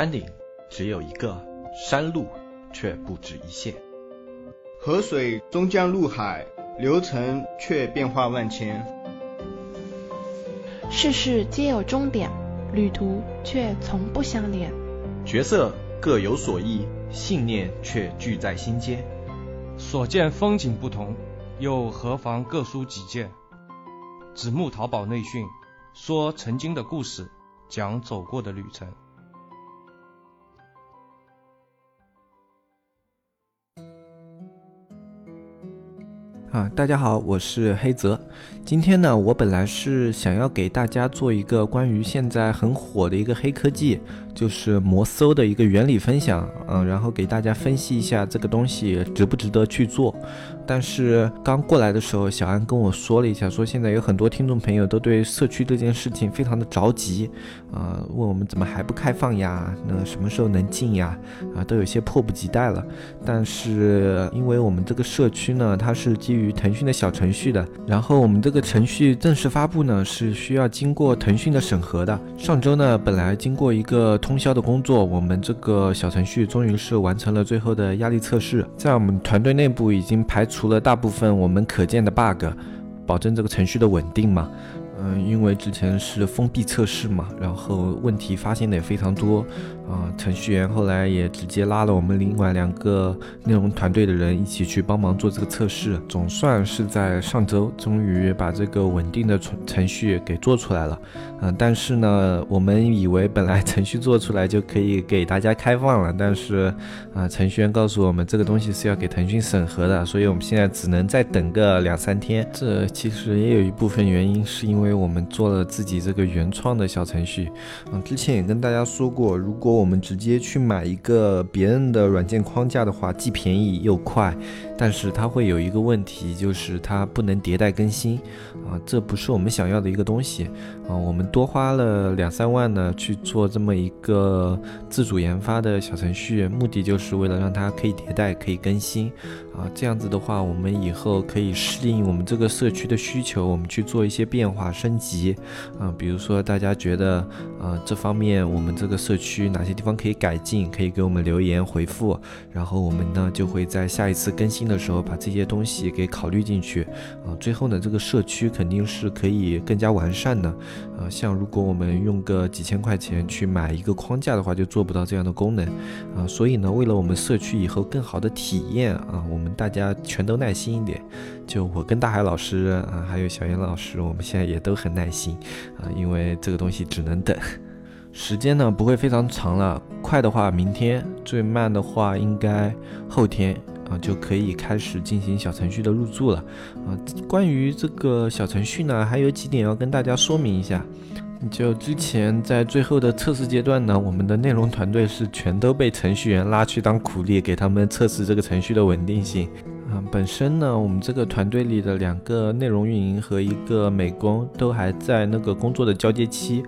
山顶只有一个，山路却不止一线。河水终将入海，流程却变化万千。世事皆有终点，旅途却从不相连。角色各有所异，信念却聚在心间。所见风景不同，又何妨各抒己见？子木淘宝内训，说曾经的故事，讲走过的旅程。啊，大家好，我是黑泽。今天呢，我本来是想要给大家做一个关于现在很火的一个黑科技，就是摩搜的一个原理分享，嗯，然后给大家分析一下这个东西值不值得去做。但是刚过来的时候，小安跟我说了一下，说现在有很多听众朋友都对社区这件事情非常的着急，啊，问我们怎么还不开放呀？那什么时候能进呀？啊，都有些迫不及待了。但是因为我们这个社区呢，它是基于于腾讯的小程序的，然后我们这个程序正式发布呢，是需要经过腾讯的审核的。上周呢，本来经过一个通宵的工作，我们这个小程序终于是完成了最后的压力测试，在我们团队内部已经排除了大部分我们可见的 bug，保证这个程序的稳定嘛。嗯，因为之前是封闭测试嘛，然后问题发现的也非常多。啊，程序员后来也直接拉了我们另外两个内容团队的人一起去帮忙做这个测试，总算是在上周终于把这个稳定的程程序给做出来了。嗯，但是呢，我们以为本来 程序做出来就可以给大家开放了，但是啊，程序员告诉我们这个东西是要给腾讯审核的，所以我们现在只能再等个两三天。这其实也有一部分原因是因为我们做了自己这个原创的小程序。嗯，之前也跟大家说过，如果我们直接去买一个别人的软件框架的话，既便宜又快，但是它会有一个问题，就是它不能迭代更新啊，这不是我们想要的一个东西啊。我们多花了两三万呢去做这么一个自主研发的小程序，目的就是为了让它可以迭代、可以更新啊。这样子的话，我们以后可以适应我们这个社区的需求，我们去做一些变化升级啊。比如说大家觉得啊这方面我们这个社区哪些。地方可以改进，可以给我们留言回复，然后我们呢就会在下一次更新的时候把这些东西给考虑进去啊。最后呢，这个社区肯定是可以更加完善的啊。像如果我们用个几千块钱去买一个框架的话，就做不到这样的功能啊。所以呢，为了我们社区以后更好的体验啊，我们大家全都耐心一点。就我跟大海老师啊，还有小严老师，我们现在也都很耐心啊，因为这个东西只能等。时间呢不会非常长了，快的话明天，最慢的话应该后天啊就可以开始进行小程序的入驻了啊。关于这个小程序呢，还有几点要跟大家说明一下。就之前在最后的测试阶段呢，我们的内容团队是全都被程序员拉去当苦力，给他们测试这个程序的稳定性。啊，本身呢，我们这个团队里的两个内容运营和一个美工都还在那个工作的交接期。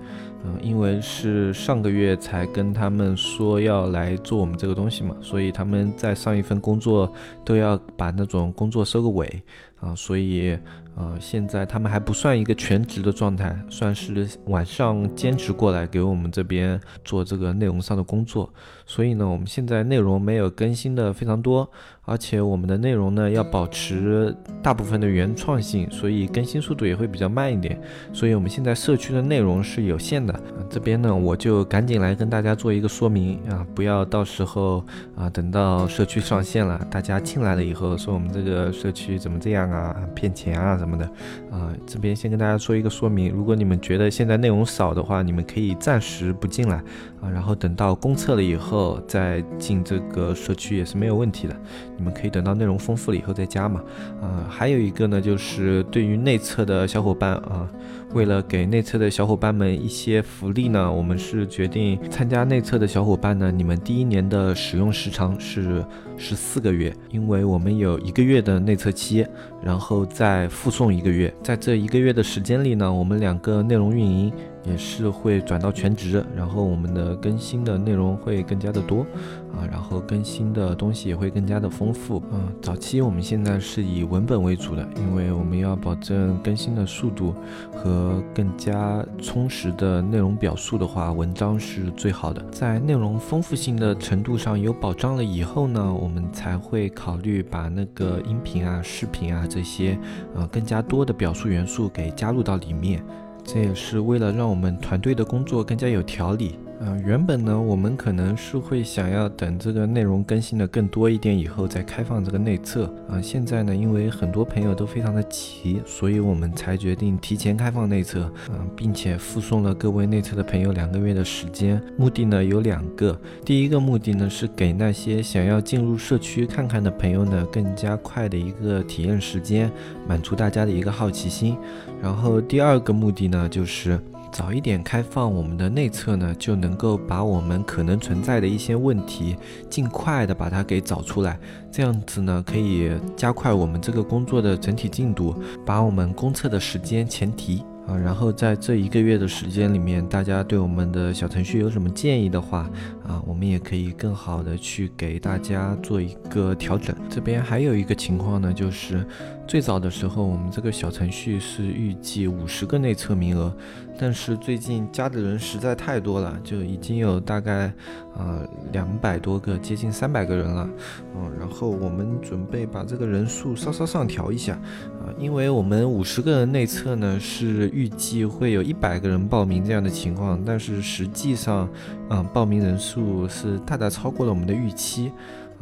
因为是上个月才跟他们说要来做我们这个东西嘛，所以他们在上一份工作都要把那种工作收个尾啊，所以。呃，现在他们还不算一个全职的状态，算是晚上兼职过来给我们这边做这个内容上的工作。所以呢，我们现在内容没有更新的非常多，而且我们的内容呢要保持大部分的原创性，所以更新速度也会比较慢一点。所以我们现在社区的内容是有限的。这边呢，我就赶紧来跟大家做一个说明啊，不要到时候啊等到社区上线了，大家进来了以后说我们这个社区怎么这样啊，骗钱啊。什么的啊？这边先跟大家说一个说明，如果你们觉得现在内容少的话，你们可以暂时不进来啊，然后等到公测了以后再进这个社区也是没有问题的。你们可以等到内容丰富了以后再加嘛。啊，还有一个呢，就是对于内测的小伙伴啊，为了给内测的小伙伴们一些福利呢，我们是决定参加内测的小伙伴呢，你们第一年的使用时长是十四个月，因为我们有一个月的内测期，然后再附送一个月，在这一个月的时间里呢，我们两个内容运营也是会转到全职，然后我们的更新的内容会更加的多。啊，然后更新的东西也会更加的丰富。嗯，早期我们现在是以文本为主的，因为我们要保证更新的速度和更加充实的内容表述的话，文章是最好的。在内容丰富性的程度上有保障了以后呢，我们才会考虑把那个音频啊、视频啊这些，呃，更加多的表述元素给加入到里面。这也是为了让我们团队的工作更加有条理。嗯，原本呢，我们可能是会想要等这个内容更新的更多一点以后再开放这个内测啊。现在呢，因为很多朋友都非常的急，所以我们才决定提前开放内测，嗯，并且附送了各位内测的朋友两个月的时间。目的呢有两个，第一个目的呢是给那些想要进入社区看看的朋友呢更加快的一个体验时间，满足大家的一个好奇心。然后第二个目的呢就是。早一点开放我们的内测呢，就能够把我们可能存在的一些问题尽快的把它给找出来，这样子呢可以加快我们这个工作的整体进度，把我们公测的时间前提。啊，然后在这一个月的时间里面，大家对我们的小程序有什么建议的话，啊，我们也可以更好的去给大家做一个调整。这边还有一个情况呢，就是最早的时候，我们这个小程序是预计五十个内测名额，但是最近加的人实在太多了，就已经有大概。啊，两百多个，接近三百个人了，嗯，然后我们准备把这个人数稍稍上调一下，啊，因为我们五十个人内测呢是预计会有一百个人报名这样的情况，但是实际上，嗯，报名人数数是大大超过了我们的预期。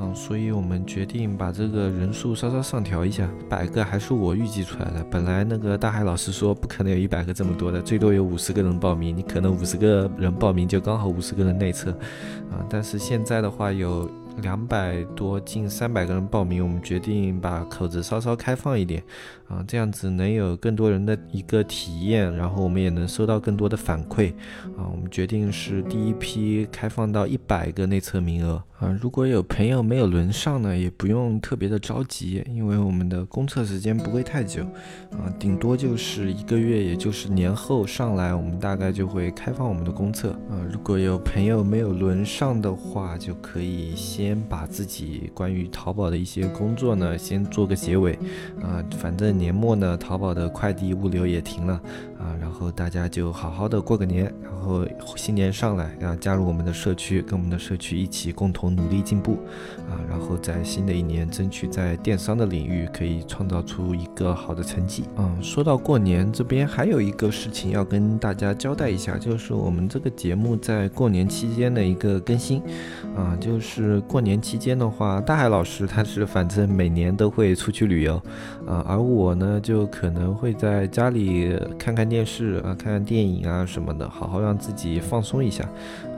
嗯，所以我们决定把这个人数稍稍上调一下，百个还是我预计出来的。本来那个大海老师说不可能有一百个这么多的，最多有五十个人报名，你可能五十个人报名就刚好五十个人内测，啊，但是现在的话有。两百多近三百个人报名，我们决定把口子稍稍开放一点，啊，这样子能有更多人的一个体验，然后我们也能收到更多的反馈，啊，我们决定是第一批开放到一百个内测名额，啊，如果有朋友没有轮上呢，也不用特别的着急，因为我们的公测时间不会太久，啊，顶多就是一个月，也就是年后上来，我们大概就会开放我们的公测，啊，如果有朋友没有轮上的话，就可以先。把自己关于淘宝的一些工作呢，先做个结尾，啊，反正年末呢，淘宝的快递物流也停了，啊，然后大家就好好的过个年，然后新年上来，然后加入我们的社区，跟我们的社区一起共同努力进步，啊，然后在新的一年争取在电商的领域可以创造出一个好的成绩。嗯，说到过年这边还有一个事情要跟大家交代一下，就是我们这个节目在过年期间的一个更新，啊，就是。过年期间的话，大海老师他是反正每年都会出去旅游，啊，而我呢就可能会在家里看看电视啊，看看电影啊什么的，好好让自己放松一下，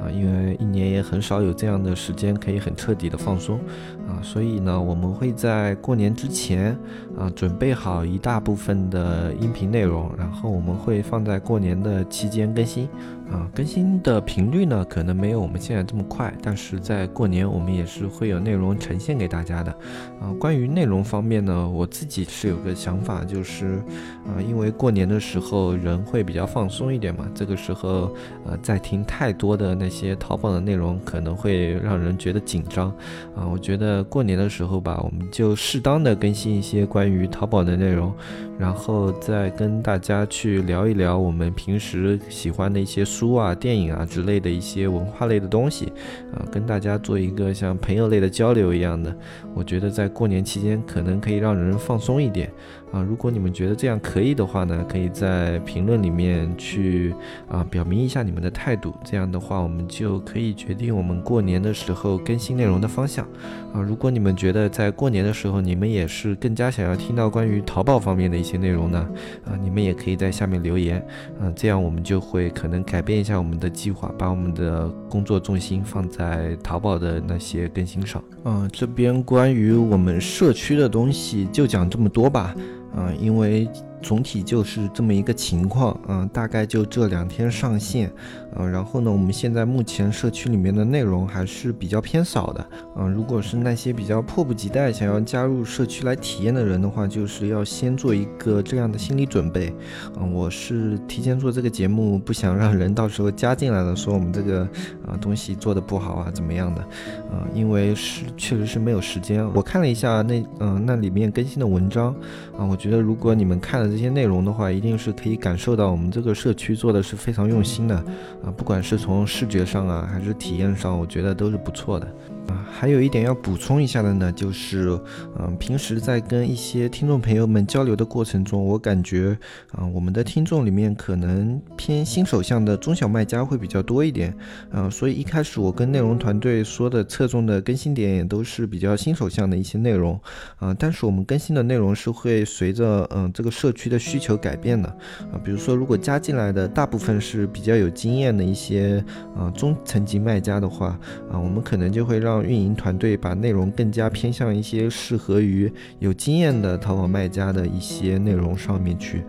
啊，因为一年也很少有这样的时间可以很彻底的放松，啊，所以呢，我们会在过年之前啊准备好一大部分的音频内容，然后我们会放在过年的期间更新。啊，更新的频率呢，可能没有我们现在这么快，但是在过年我们也是会有内容呈现给大家的。啊，关于内容方面呢，我自己是有个想法，就是，啊，因为过年的时候人会比较放松一点嘛，这个时候，呃，在听太多的那些淘宝的内容，可能会让人觉得紧张。啊，我觉得过年的时候吧，我们就适当的更新一些关于淘宝的内容，然后再跟大家去聊一聊我们平时喜欢的一些。书啊、电影啊之类的一些文化类的东西，啊，跟大家做一个像朋友类的交流一样的，我觉得在过年期间可能可以让人放松一点。啊，如果你们觉得这样可以的话呢，可以在评论里面去啊表明一下你们的态度。这样的话，我们就可以决定我们过年的时候更新内容的方向。啊，如果你们觉得在过年的时候你们也是更加想要听到关于淘宝方面的一些内容呢，啊，你们也可以在下面留言。嗯，这样我们就会可能改变一下我们的计划，把我们的工作重心放在淘宝的那些更新上。嗯，这边关于我们社区的东西就讲这么多吧。嗯，因为。总体就是这么一个情况，嗯，大概就这两天上线，嗯，然后呢，我们现在目前社区里面的内容还是比较偏少的，嗯，如果是那些比较迫不及待想要加入社区来体验的人的话，就是要先做一个这样的心理准备，嗯，我是提前做这个节目，不想让人到时候加进来了说我们这个啊东西做的不好啊怎么样的，嗯，因为是确实是没有时间，我看了一下那嗯那里面更新的文章，啊，我觉得如果你们看了。这些内容的话，一定是可以感受到我们这个社区做的是非常用心的啊，不管是从视觉上啊，还是体验上，我觉得都是不错的。啊，还有一点要补充一下的呢，就是，嗯，平时在跟一些听众朋友们交流的过程中，我感觉，啊，我们的听众里面可能偏新手向的中小卖家会比较多一点，嗯，所以一开始我跟内容团队说的侧重的更新点也都是比较新手向的一些内容，啊，但是我们更新的内容是会随着，嗯，这个社区的需求改变的，啊，比如说如果加进来的大部分是比较有经验的一些，啊，中层级卖家的话，啊，我们可能就会让让运营团队把内容更加偏向一些适合于有经验的淘宝卖家的一些内容上面去，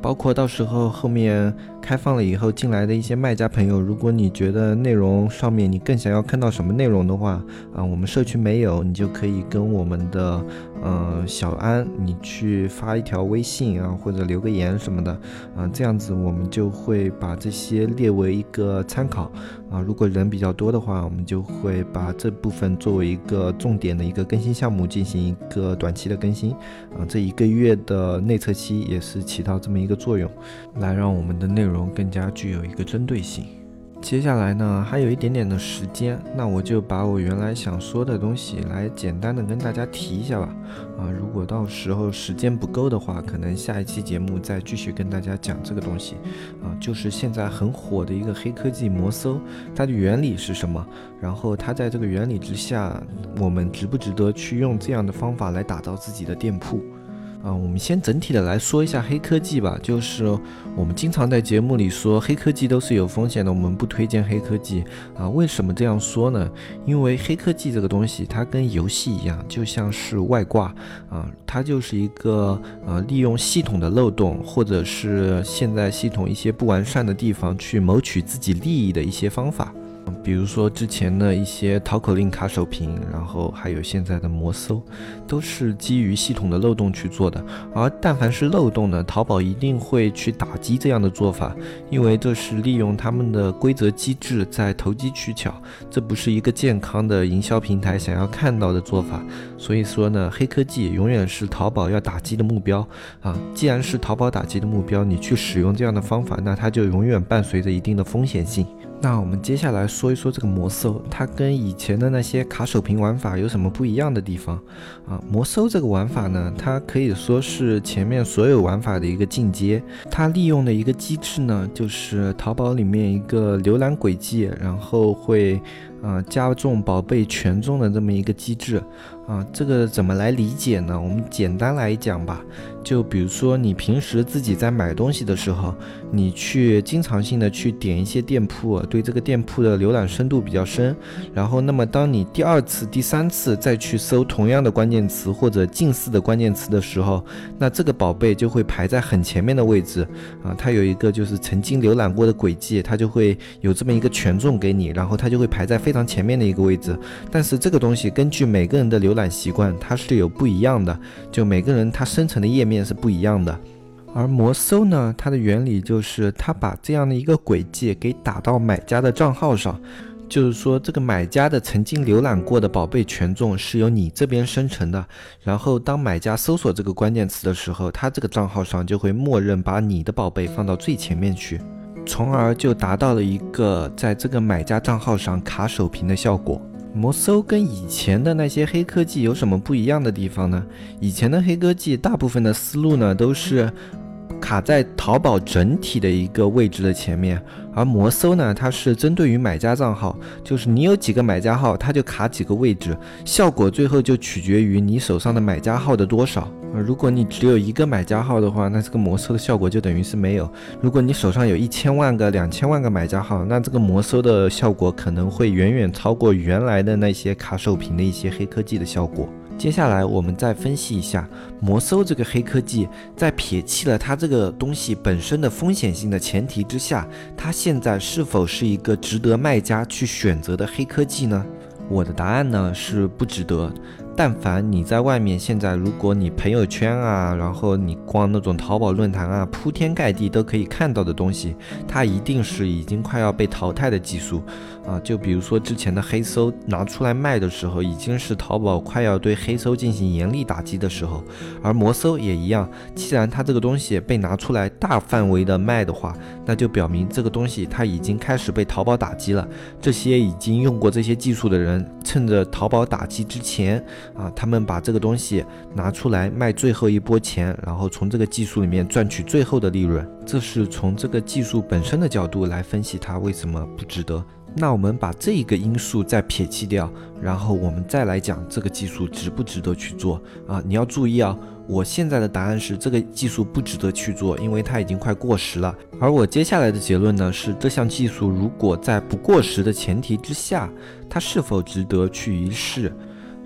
包括到时候后面开放了以后进来的一些卖家朋友，如果你觉得内容上面你更想要看到什么内容的话，啊，我们社区没有，你就可以跟我们的，嗯，小安你去发一条微信啊，或者留个言什么的，啊，这样子我们就会把这些列为一个参考，啊，如果人比较多的话，我们就会把这。部分作为一个重点的一个更新项目进行一个短期的更新，啊，这一个月的内测期也是起到这么一个作用，来让我们的内容更加具有一个针对性。接下来呢，还有一点点的时间，那我就把我原来想说的东西来简单的跟大家提一下吧。啊，如果到时候时间不够的话，可能下一期节目再继续跟大家讲这个东西。啊，就是现在很火的一个黑科技摩搜，它的原理是什么？然后它在这个原理之下，我们值不值得去用这样的方法来打造自己的店铺？啊，我们先整体的来说一下黑科技吧。就是我们经常在节目里说，黑科技都是有风险的，我们不推荐黑科技啊。为什么这样说呢？因为黑科技这个东西，它跟游戏一样，就像是外挂啊，它就是一个呃，利用系统的漏洞，或者是现在系统一些不完善的地方，去谋取自己利益的一些方法。比如说之前的一些淘口令卡手屏，然后还有现在的魔搜，都是基于系统的漏洞去做的。而但凡是漏洞呢，淘宝一定会去打击这样的做法，因为这是利用他们的规则机制在投机取巧，这不是一个健康的营销平台想要看到的做法。所以说呢，黑科技永远是淘宝要打击的目标啊。既然是淘宝打击的目标，你去使用这样的方法，那它就永远伴随着一定的风险性。那我们接下来说一说这个魔兽，它跟以前的那些卡手屏玩法有什么不一样的地方啊？魔兽这个玩法呢，它可以说是前面所有玩法的一个进阶。它利用的一个机制呢，就是淘宝里面一个浏览轨迹，然后会。啊，加重宝贝权重的这么一个机制。啊，这个怎么来理解呢？我们简单来讲吧，就比如说你平时自己在买东西的时候，你去经常性的去点一些店铺，对这个店铺的浏览深度比较深，然后那么当你第二次、第三次再去搜同样的关键词或者近似的关键词的时候，那这个宝贝就会排在很前面的位置。啊，它有一个就是曾经浏览过的轨迹，它就会有这么一个权重给你，然后它就会排在非。常前面的一个位置，但是这个东西根据每个人的浏览习惯，它是有不一样的。就每个人他生成的页面是不一样的。而魔搜呢，它的原理就是它把这样的一个轨迹给打到买家的账号上，就是说这个买家的曾经浏览过的宝贝权重是由你这边生成的。然后当买家搜索这个关键词的时候，他这个账号上就会默认把你的宝贝放到最前面去。从而就达到了一个在这个买家账号上卡首屏的效果。魔搜跟以前的那些黑科技有什么不一样的地方呢？以前的黑科技大部分的思路呢都是卡在淘宝整体的一个位置的前面，而魔搜呢它是针对于买家账号，就是你有几个买家号，它就卡几个位置，效果最后就取决于你手上的买家号的多少。如果你只有一个买家号的话，那这个魔搜的效果就等于是没有。如果你手上有一千万个、两千万个买家号，那这个魔搜的效果可能会远远超过原来的那些卡手屏的一些黑科技的效果。接下来我们再分析一下摩搜这个黑科技，在撇弃了它这个东西本身的风险性的前提之下，它现在是否是一个值得卖家去选择的黑科技呢？我的答案呢是不值得。但凡你在外面，现在如果你朋友圈啊，然后你逛那种淘宝论坛啊，铺天盖地都可以看到的东西，它一定是已经快要被淘汰的技术啊。就比如说之前的黑搜拿出来卖的时候，已经是淘宝快要对黑搜进行严厉打击的时候，而魔搜也一样。既然它这个东西被拿出来大范围的卖的话，那就表明这个东西它已经开始被淘宝打击了。这些已经用过这些技术的人，趁着淘宝打击之前。啊，他们把这个东西拿出来卖最后一波钱，然后从这个技术里面赚取最后的利润，这是从这个技术本身的角度来分析它为什么不值得。那我们把这一个因素再撇弃掉，然后我们再来讲这个技术值不值得去做啊？你要注意啊，我现在的答案是这个技术不值得去做，因为它已经快过时了。而我接下来的结论呢是，这项技术如果在不过时的前提之下，它是否值得去一试？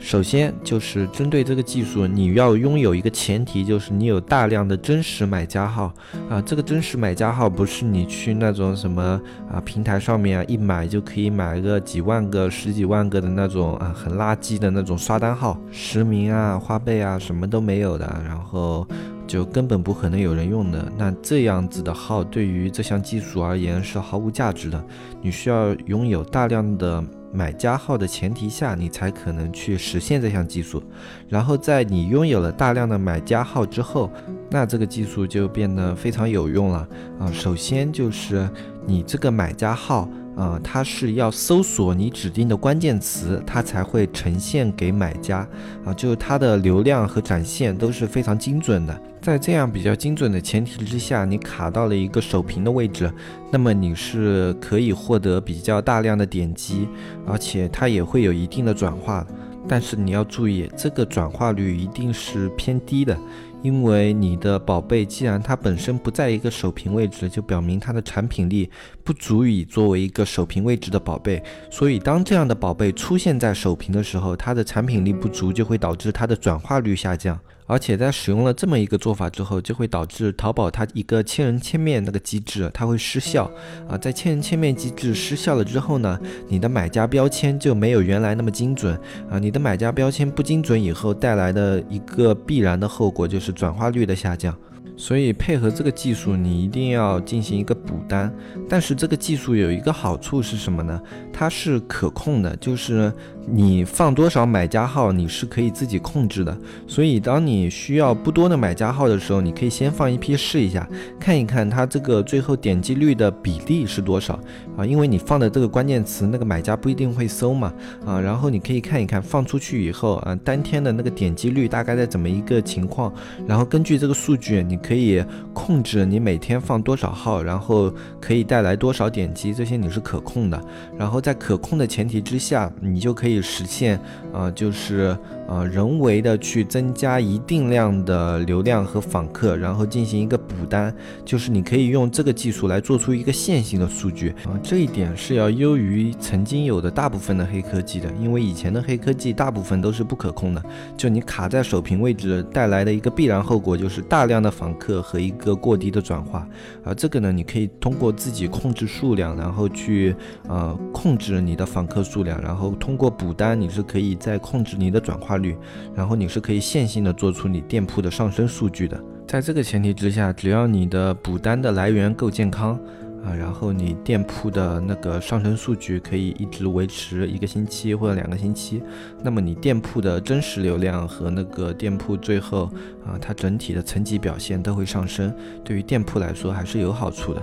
首先就是针对这个技术，你要拥有一个前提，就是你有大量的真实买家号啊。这个真实买家号不是你去那种什么啊平台上面啊一买就可以买个几万个、十几万个的那种啊很垃圾的那种刷单号，实名啊、花呗啊什么都没有的，然后就根本不可能有人用的。那这样子的号对于这项技术而言是毫无价值的。你需要拥有大量的。买家号的前提下，你才可能去实现这项技术。然后在你拥有了大量的买家号之后，那这个技术就变得非常有用了啊。首先就是你这个买家号。啊，它是要搜索你指定的关键词，它才会呈现给买家啊，就是它的流量和展现都是非常精准的。在这样比较精准的前提之下，你卡到了一个首屏的位置，那么你是可以获得比较大量的点击，而且它也会有一定的转化。但是你要注意，这个转化率一定是偏低的。因为你的宝贝既然它本身不在一个首屏位置，就表明它的产品力不足以作为一个首屏位置的宝贝。所以当这样的宝贝出现在首屏的时候，它的产品力不足就会导致它的转化率下降。而且在使用了这么一个做法之后，就会导致淘宝它一个千人千面那个机制它会失效啊。在千人千面机制失效了之后呢，你的买家标签就没有原来那么精准啊。你的买家标签不精准以后带来的一个必然的后果就是转化率的下降。所以配合这个技术，你一定要进行一个补单。但是这个技术有一个好处是什么呢？它是可控的，就是你放多少买家号，你是可以自己控制的。所以当你需要不多的买家号的时候，你可以先放一批试一下，看一看它这个最后点击率的比例是多少啊？因为你放的这个关键词，那个买家不一定会搜嘛啊。然后你可以看一看放出去以后啊，当天的那个点击率大概在怎么一个情况，然后根据这个数据，你。可以控制你每天放多少号，然后可以带来多少点击，这些你是可控的。然后在可控的前提之下，你就可以可以实现，呃，就是。啊，人为的去增加一定量的流量和访客，然后进行一个补单，就是你可以用这个技术来做出一个线性的数据啊，这一点是要优于曾经有的大部分的黑科技的，因为以前的黑科技大部分都是不可控的，就你卡在首屏位置带来的一个必然后果就是大量的访客和一个过低的转化，而这个呢，你可以通过自己控制数量，然后去呃控制你的访客数量，然后通过补单，你是可以再控制你的转化。率，然后你是可以线性的做出你店铺的上升数据的。在这个前提之下，只要你的补单的来源够健康啊，然后你店铺的那个上升数据可以一直维持一个星期或者两个星期，那么你店铺的真实流量和那个店铺最后啊，它整体的层级表现都会上升，对于店铺来说还是有好处的。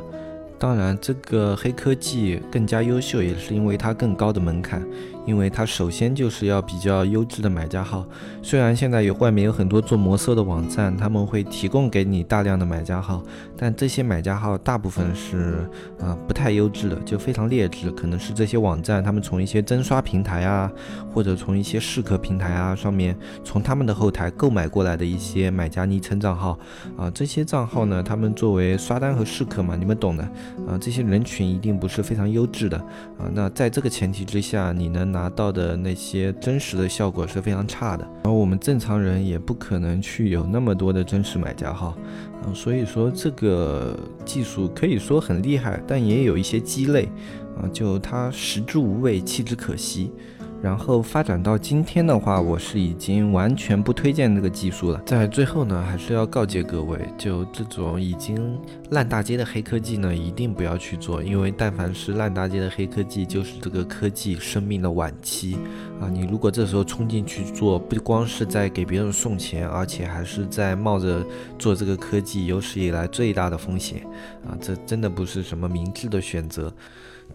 当然，这个黑科技更加优秀，也是因为它更高的门槛。因为它首先就是要比较优质的买家号，虽然现在有外面有很多做摩搜的网站，他们会提供给你大量的买家号，但这些买家号大部分是啊不太优质的，就非常劣质，可能是这些网站他们从一些增刷平台啊，或者从一些试客平台啊上面从他们的后台购买过来的一些买家昵称账号啊，这些账号呢，他们作为刷单和试客嘛，你们懂的啊，这些人群一定不是非常优质的啊。那在这个前提之下，你能拿到的那些真实的效果是非常差的，而我们正常人也不可能去有那么多的真实买家哈啊。所以说这个技术可以说很厉害，但也有一些鸡肋啊，就它食之无味，弃之可惜。然后发展到今天的话，我是已经完全不推荐这个技术了。在最后呢，还是要告诫各位，就这种已经烂大街的黑科技呢，一定不要去做，因为但凡是烂大街的黑科技，就是这个科技生命的晚期啊！你如果这时候冲进去做，不光是在给别人送钱，而且还是在冒着做这个科技有史以来最大的风险啊！这真的不是什么明智的选择。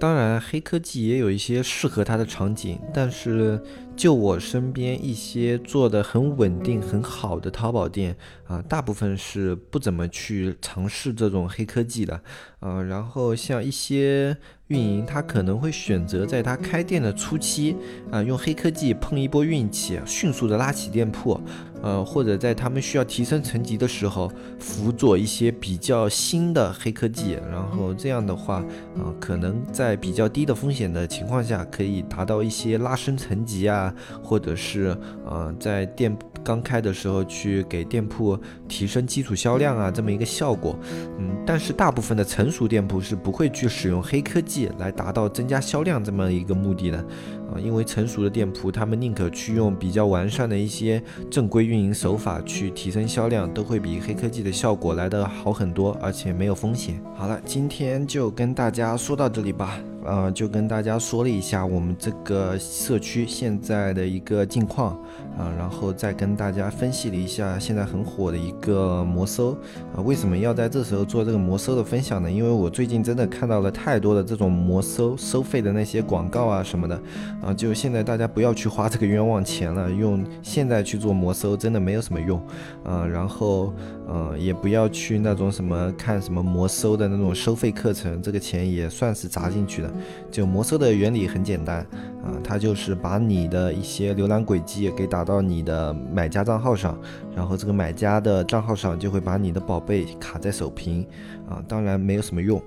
当然，黑科技也有一些适合它的场景，但是就我身边一些做的很稳定、很好的淘宝店啊，大部分是不怎么去尝试这种黑科技的，啊，然后像一些。运营他可能会选择在他开店的初期，啊，用黑科技碰一波运气，迅速的拉起店铺，呃，或者在他们需要提升层级的时候，辅佐一些比较新的黑科技，然后这样的话，啊，可能在比较低的风险的情况下，可以达到一些拉升层级啊，啊或者是呃，在店刚开的时候去给店铺提升基础销量啊，这么一个效果，嗯，但是大部分的成熟店铺是不会去使用黑科技。来达到增加销量这么一个目的的啊，因为成熟的店铺，他们宁可去用比较完善的一些正规运营手法去提升销量，都会比黑科技的效果来得好很多，而且没有风险。好了，今天就跟大家说到这里吧。呃，就跟大家说了一下我们这个社区现在的一个近况啊，然后再跟大家分析了一下现在很火的一个魔搜啊。为什么要在这时候做这个魔搜的分享呢？因为我最近真的看到了太多的这种魔搜收费的那些广告啊什么的啊，就现在大家不要去花这个冤枉钱了，用现在去做魔搜真的没有什么用啊。然后呃，也不要去那种什么看什么魔搜的那种收费课程，这个钱也算是砸进去的。就魔搜的原理很简单啊，它就是把你的一些浏览轨迹给打到你的买家账号上，然后这个买家的账号上就会把你的宝贝卡在首屏啊，当然没有什么用，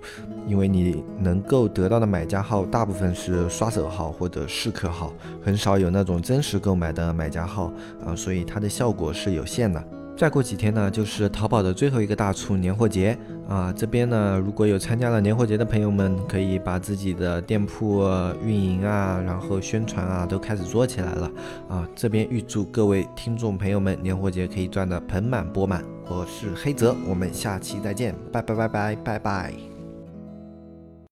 因为你能够得到的买家号大部分是刷手号或者试客号，很少有那种真实购买的买家号啊，所以它的效果是有限的。再过几天呢，就是淘宝的最后一个大促年货节啊！这边呢，如果有参加了年货节的朋友们，可以把自己的店铺运营啊，然后宣传啊，都开始做起来了啊！这边预祝各位听众朋友们年货节可以赚得盆满钵满。我是黑泽，我们下期再见，拜拜拜拜拜拜。